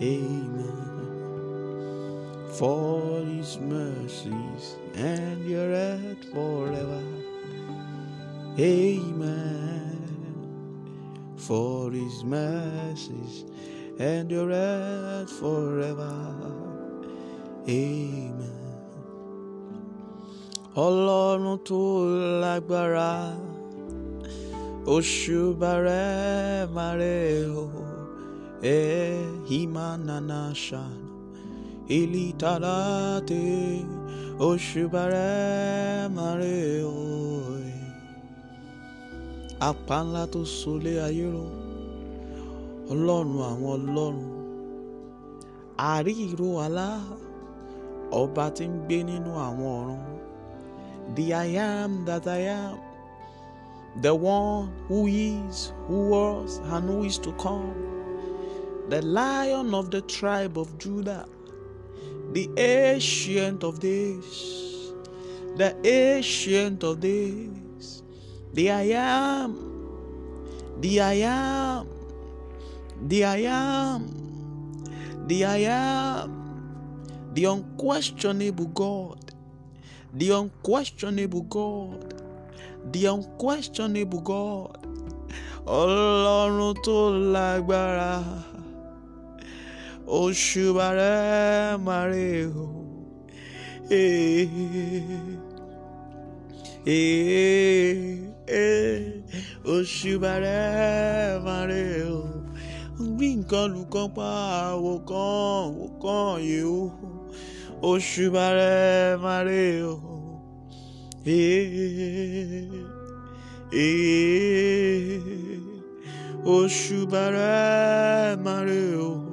Amen. For his mercies endure forever. Amen. For his mercies endure forever. Amen. Ọlọ́run tó lágbára, òṣùbà rẹ̀ rẹ̀ ẹ̀ ìmánana ṣàánú. Ilitarate òṣùbà rẹ̀ máa rẹ̀ o. Apá ńlá tó solé ayé ró, ọlọ́run àwọn ọlọ́run, àrí ìró àlá, ọba tí ń gbé nínú àwọn ọ̀run. The I am that I am, the one who is, who was, and who is to come, the lion of the tribe of Judah, the ancient of days, the ancient of days, the I am, the I am, the I am, the I am, the unquestionable God, the unquestionable God, the unquestionable God, Ọlọ́run tó lágbára, òṣùbà rẹ̀ máa rẹ̀ o. Òṣùbà rẹ̀ máa rẹ̀ o. Gbí nǹkan lùkàn pa àwò kan, àwò kan yìí o. Òṣùbà rẹ̀ máa rẹ̀ o. Òṣùbà rẹ̀ máa rẹ̀ o.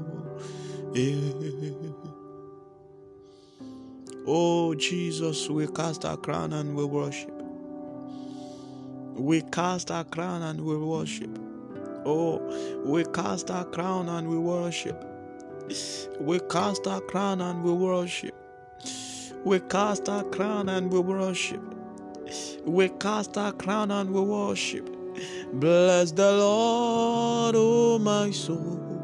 Oh Jesus, we cast our crown and we worship. We cast our crown and we worship. Oh, we cast our crown and we worship. We cast our crown and we worship. We cast our crown and we worship. We cast our crown and we worship. Bless the Lord, oh my soul.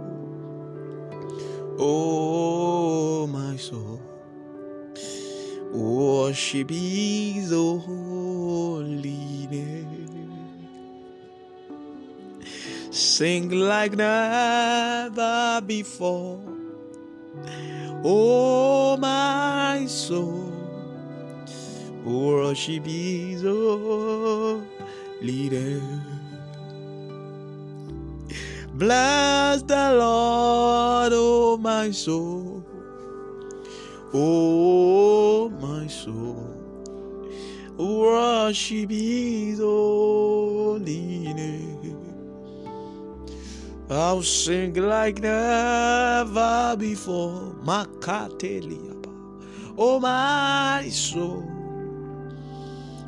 Oh my soul. Worship His holy name. Sing like never before. Oh my soul. Worship His holy name. Bless the Lord, my soul. Oh my soul. Worship His holy name. I'll sing like never before. Makateliaba. Oh my soul.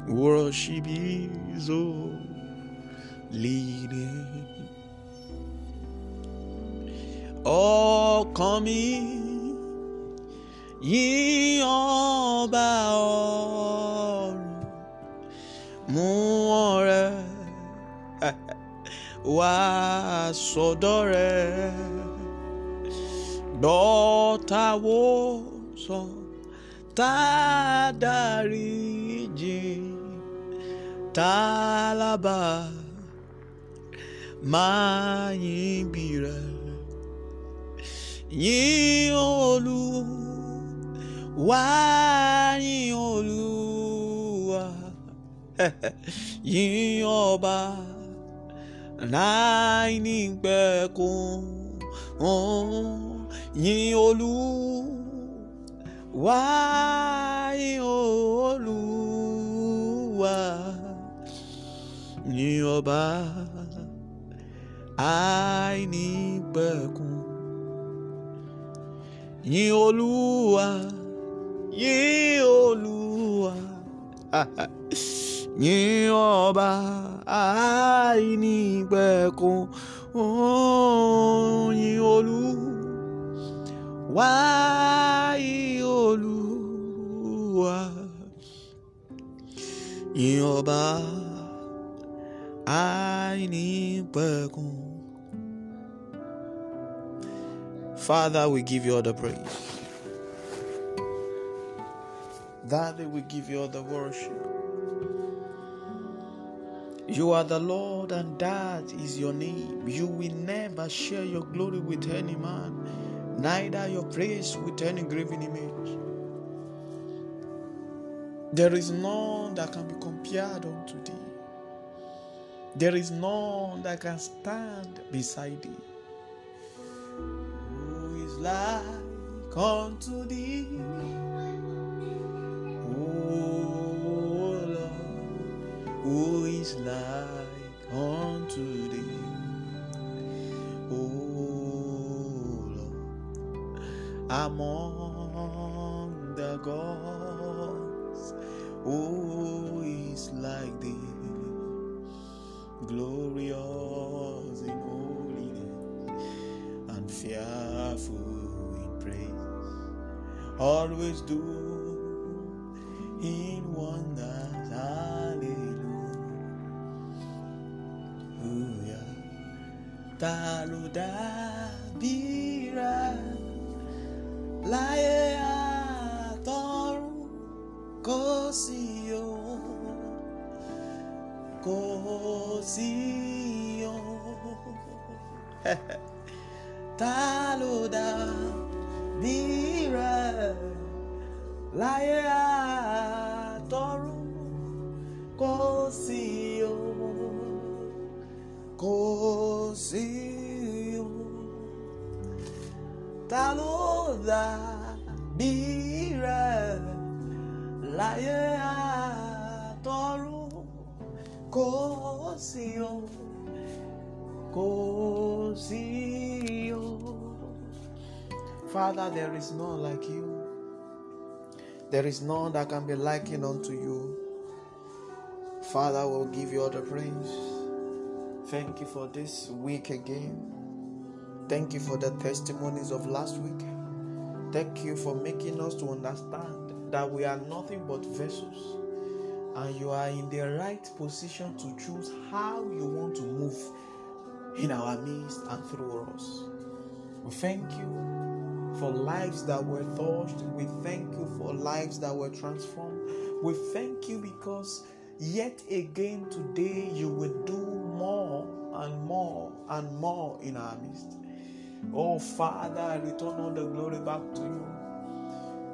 Worship His holy name. Ọkàn mi. Yìn ọba ọ̀run mú ọrẹ wá sọ́dọ̀ rẹ̀. Gbọ́ táwo sọ tá a jìn tá a lábà máa yìn bí rẹ̀ yìn Olúwa yìn Olúwa. Yìn ọba láìní pẹ̀kun. Yìn Olúwa yìn Olúwa. Yìn ọba àìní pẹ̀kun. Yìn Olúwa yìn olúwa. Yìn ọba àìnípẹ̀kun. Yìn àìnípẹ̀kun. Father, we give you all the praise. Daddy, we give you all the worship. You are the Lord, and that is your name. You will never share your glory with any man, neither your praise with any graven image. There is none that can be compared unto thee. There is none that can stand beside thee like unto thee. Oh Lord, who is like unto thee? Oh Lord, among the gods, always do in wonders. Hallelujah. Ta ló dàbí rẹ̀ láyé àtọ̀run o. Father, there is none like you. There is none that can be likened unto you. Father, will give you all the praise. Thank you for this week again. Thank you for the testimonies of last week. Thank you for making us to understand that we are nothing but vessels and you are in the right position to choose how you want to move in our midst and through us. We thank you for lives that were touched. We thank you for lives that were transformed. We thank you because yet again today you will do more and more and more in our midst. Oh Father, I return all the glory back to you.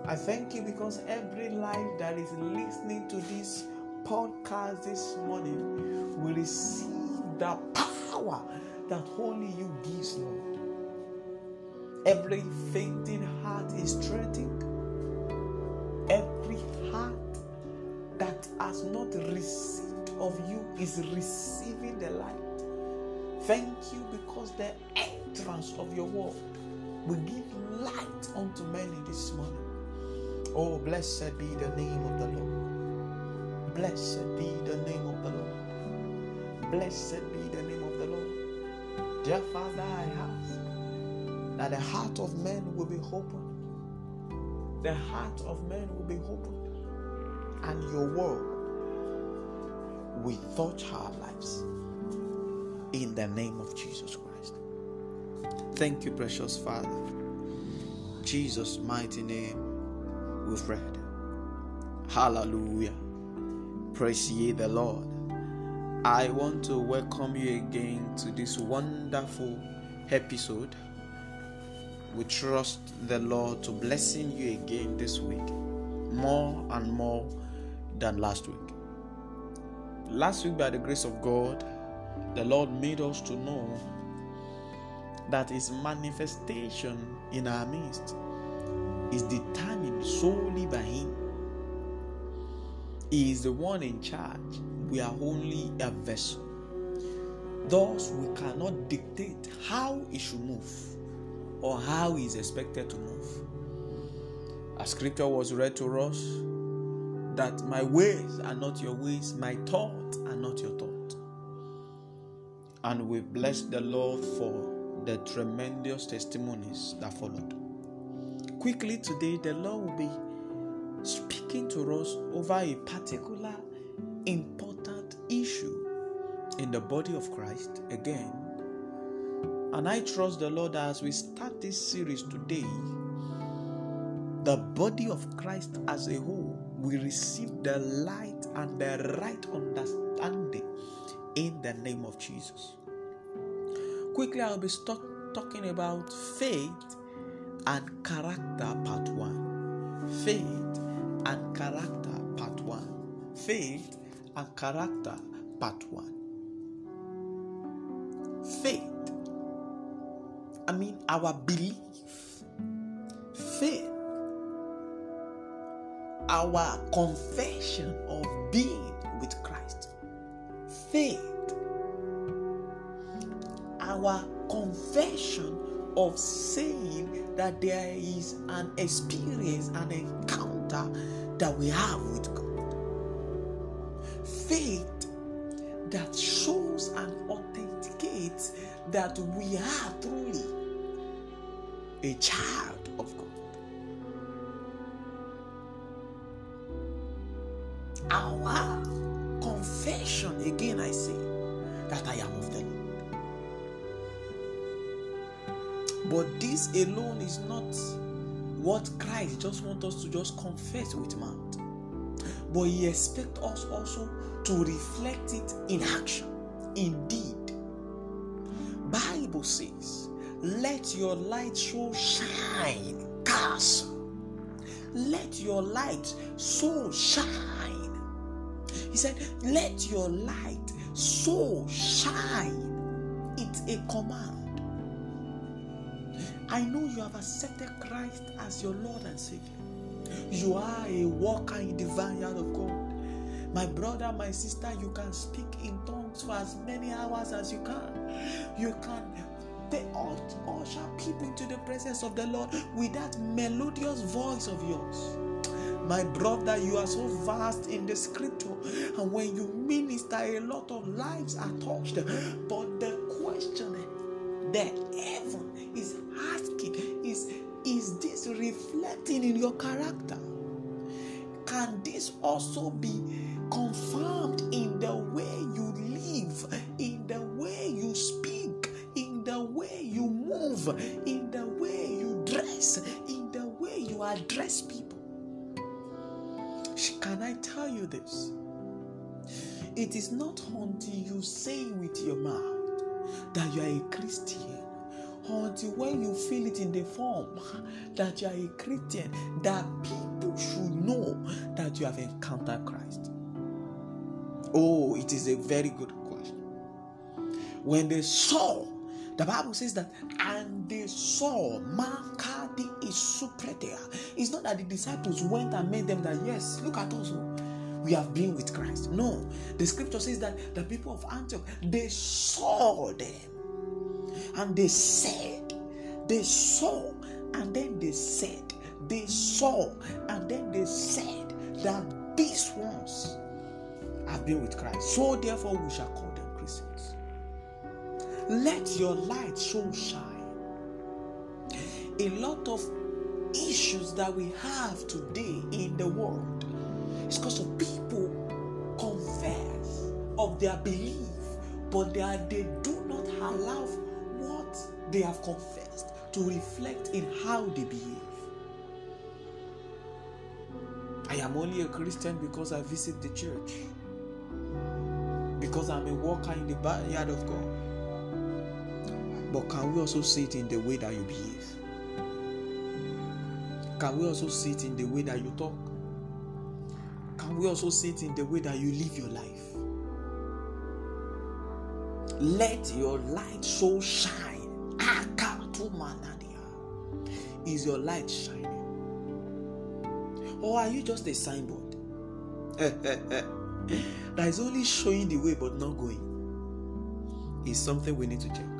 I thank you because every life that is listening to this podcast this morning will receive the power that only you gives, Lord. Every fainting heart is strengthened. Every heart that has not received of you is receiving the light. Thank you because the entrance of your word will give light unto many this morning. Oh, blessed be the name of the Lord. Blessed be the name of the Lord. Blessed be the name of the Lord. Dear Father, I ask that the heart of men will be opened. The heart of men will be opened. And your word will touch our lives. In the name of Jesus Christ. Thank you, precious Father. Jesus' mighty name we've read. Hallelujah. Praise ye the Lord. I want to welcome you again to this wonderful episode we trust the Lord to blessing you again this week, more and more than last week. Last week, by the grace of God, the Lord made us to know that His manifestation in our midst is determined solely by Him. He is the one in charge. We are only a vessel. Thus, we cannot dictate how it should move or how he is expected to move. A scripture was read to us that my ways are not your ways, my thoughts are not your thoughts. And we bless the Lord for the tremendous testimonies that followed. Quickly today, the Lord will be speaking to us over a particular important issue in the body of Christ again. And I trust the Lord as we start this series today, the body of Christ as a whole will receive the light and the right understanding in the name of Jesus. Quickly, I'll be stuck talking about faith and character, part one. Faith and character, part one. Faith and character, part one. Faith, I mean, our belief, faith, our confession of being with Christ, faith, our confession of saying that there is an experience, an encounter that we have with God. Faith that shows and authenticates that we truly a child of God. Our confession, again, I say, that I am of the Lord. But this alone is not what Christ just wants us to just confess with mouth. But he expects us also to reflect it in action. Indeed, Bible says, "Let your light so shine, castle. Let your light so shine." He said, "Let your light so shine." It's a command. I know you have accepted Christ as your Lord and Savior. You are a walker in the vineyard of God. My brother, my sister, you can speak in tongues for as many hours as you can. You can they all usher people into the presence of the Lord with that melodious voice of yours. My brother, you are so vast in the scripture, and when you minister, a lot of lives are touched. But the question that heaven is asking is is this reflecting in your character can this also be confirmed in the way move in the way you dress in the way you address people can i tell you this it is not until you say with your mouth that you are a christian until when you feel it in the form that you are a Christian, that people should know that you have encountered Christ. Oh, it is a very good question. When they saw, the Bible says that, and they saw Makadi is supretea. It's not that the disciples went and made them that, yes, look at us. Oh, we have been with Christ. No, the scripture says that the people of Antioch they saw them and they said, they saw, and then they said, they saw, and then they said that these ones have been with Christ. So therefore, we shall call them Christians. Let your light so shine. A lot of issues that we have today in the world is because of people confess of their belief, but they, are, they do not allow what they have confessed to reflect in how they behave. I am only a Christian because I visit the church, because I'm a worker in the yard of God. But can we also see it in the way that you behave? Can we also see it in the way that you talk? Can we also see it in the way that you live your life? Let your light so shine is your light shining? Or are you just a signboard that is only showing the way but not going? Is something we need to check.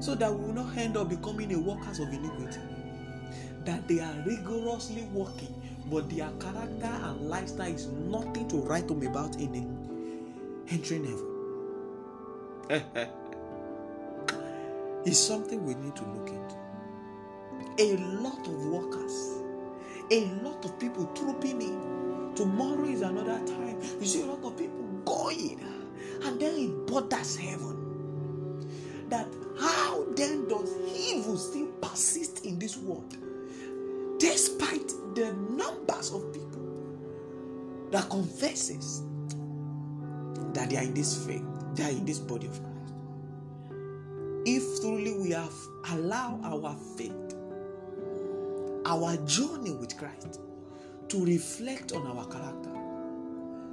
So that we will not end up becoming a workers of iniquity. that they are rigorously working, but their character and lifestyle is nothing to write home about in the entering heaven. it's something we need to look into. A lot of workers, a lot of people trooping in. Tomorrow is another time. You see a lot of people going, and then it bothers heaven. This world? Despite the numbers of people that confesses that they are in this faith, they are in this body of Christ. If truly we have allowed our faith, our journey with Christ to reflect on our character,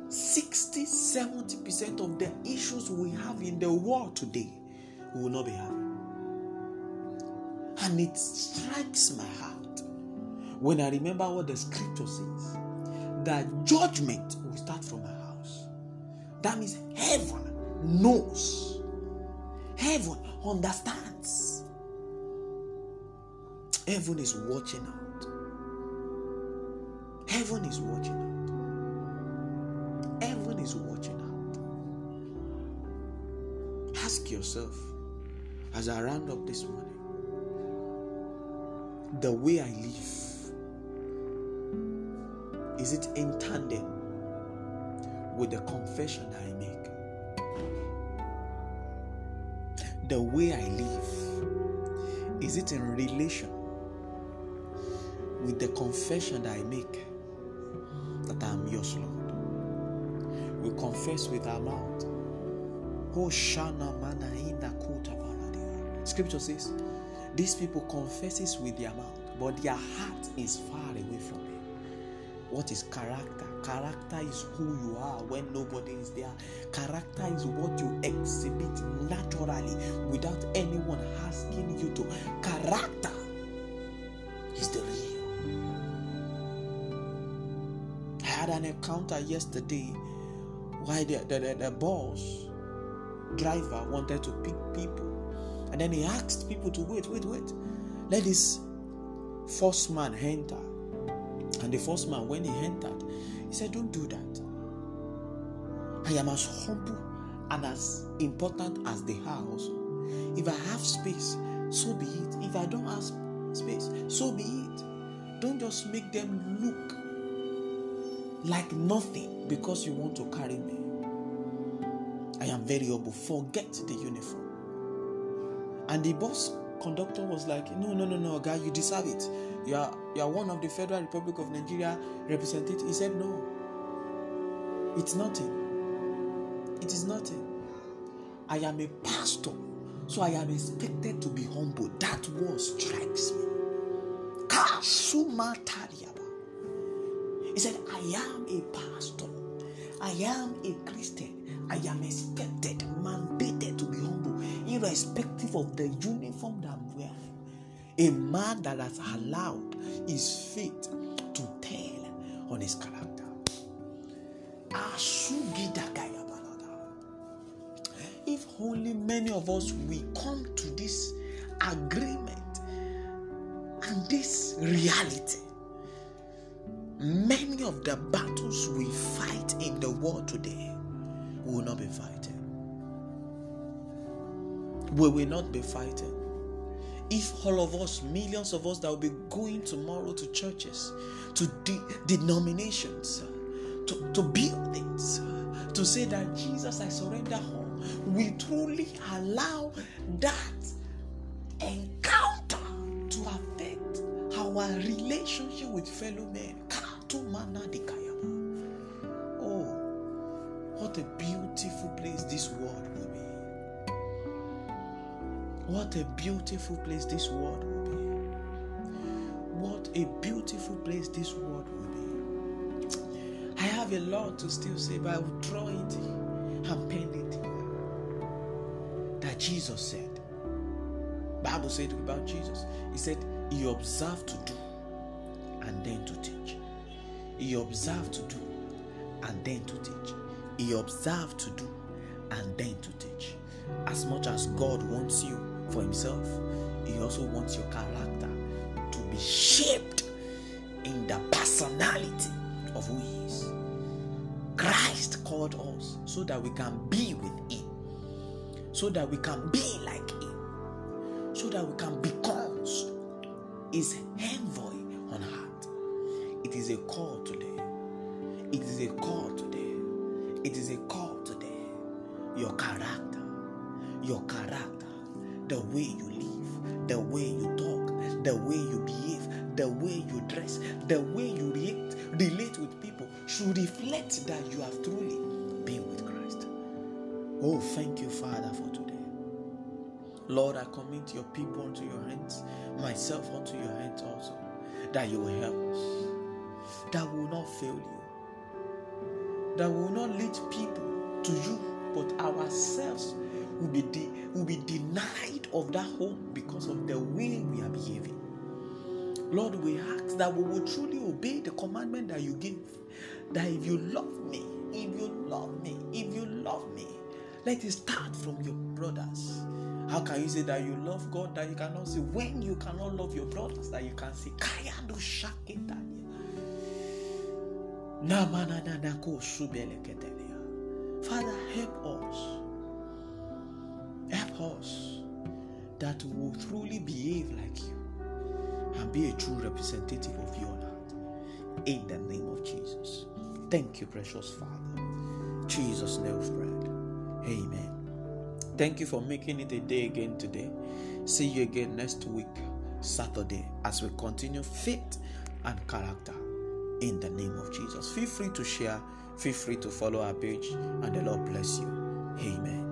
60 70% of the issues we have in the world today will not be having. And it strikes my heart when I remember what the scripture says that judgment will start from my house. That means heaven knows, heaven understands, heaven is watching out. Heaven is watching out. Heaven is watching out. Ask yourself as I round up this morning the way I live is it in tandem with the confession that I make? The way I live is it in relation with the confession that I make that I am yours, Lord? We confess with our mouth. Oh, kuta Scripture says, These people confesses with their mouth, but their heart is far away from it. What is character? Character is who you are when nobody is there. Character is what you exhibit naturally without anyone asking you to. Character is the real. I had an encounter yesterday why the, the, the, the boss driver wanted to pick people and then he asked people to wait, wait, wait. Let this first man enter. And the first man, when he entered, he said, Don't do that. I am as humble and as important as they are also. If I have space, so be it. If I don't have space, so be it. Don't just make them look like nothing because you want to carry me. I am very humble. Forget the uniform. And the bus conductor was like, No, no, no, no, guy, you deserve it. You are you are one of the Federal Republic of Nigeria representative. He said, No. It's nothing. It is nothing. I am a pastor, so I am expected to be humble. That word strikes me. He said, I am a pastor. I am a Christian. I am expected, mandated to be humble, irrespective of the uniform that I'm wearing. A man that has allowed his faith to tell on his character. If only many of us we come to this agreement and this reality, many of the battles we fight in the world today will not be fighting. We will not be fighting. If all of us, millions of us that will be going tomorrow to churches, to de- denominations, to, to buildings, to say that Jesus, I surrender all, we truly allow that encounter to affect our relationship with fellow men. Oh, what a beautiful place this world will be. What a beautiful place this world will be. What a beautiful place this world will be. I have a lot to still say, but I will draw it and pen it that Jesus said. Bible said about Jesus. He said he observed to do and then to teach. He observed to do and then to teach. He observed to do and then to teach. As much as God wants you for Himself, He also wants your character to be shaped in the personality of who He is. Christ called us so that we can be with Him, so that we can be like Him, so that we can become His envoy on earth. It is a call today. It is a call. It is a call today. Your character, your character, the way you live, the way you talk, the way you behave, the way you dress, the way you react, relate with people should reflect that you have truly been with Christ. Oh, thank you, Father, for today. Lord, I commit your people unto your hands, myself unto your hands also, that you will help us, that we will not fail you, that will not lead people to you, but ourselves will be, de- will be denied of that hope because of the way we are behaving. Lord, we ask that we will truly obey the commandment that you give. That if you love me, if you love me, if you love me, let it start from your brothers. How can you say that you love God that you cannot see when you cannot love your brothers that you can see? Father, help us. Help us that we will truly behave like you and be a true representative of your land. In the name of Jesus. Thank you, precious Father. Jesus' name of bread. Amen. Thank you for making it a day again today. See you again next week, Saturday, as we continue faith and character in the name of Jesus. Feel free to share, feel free to follow our page, and the Lord bless you. Amen.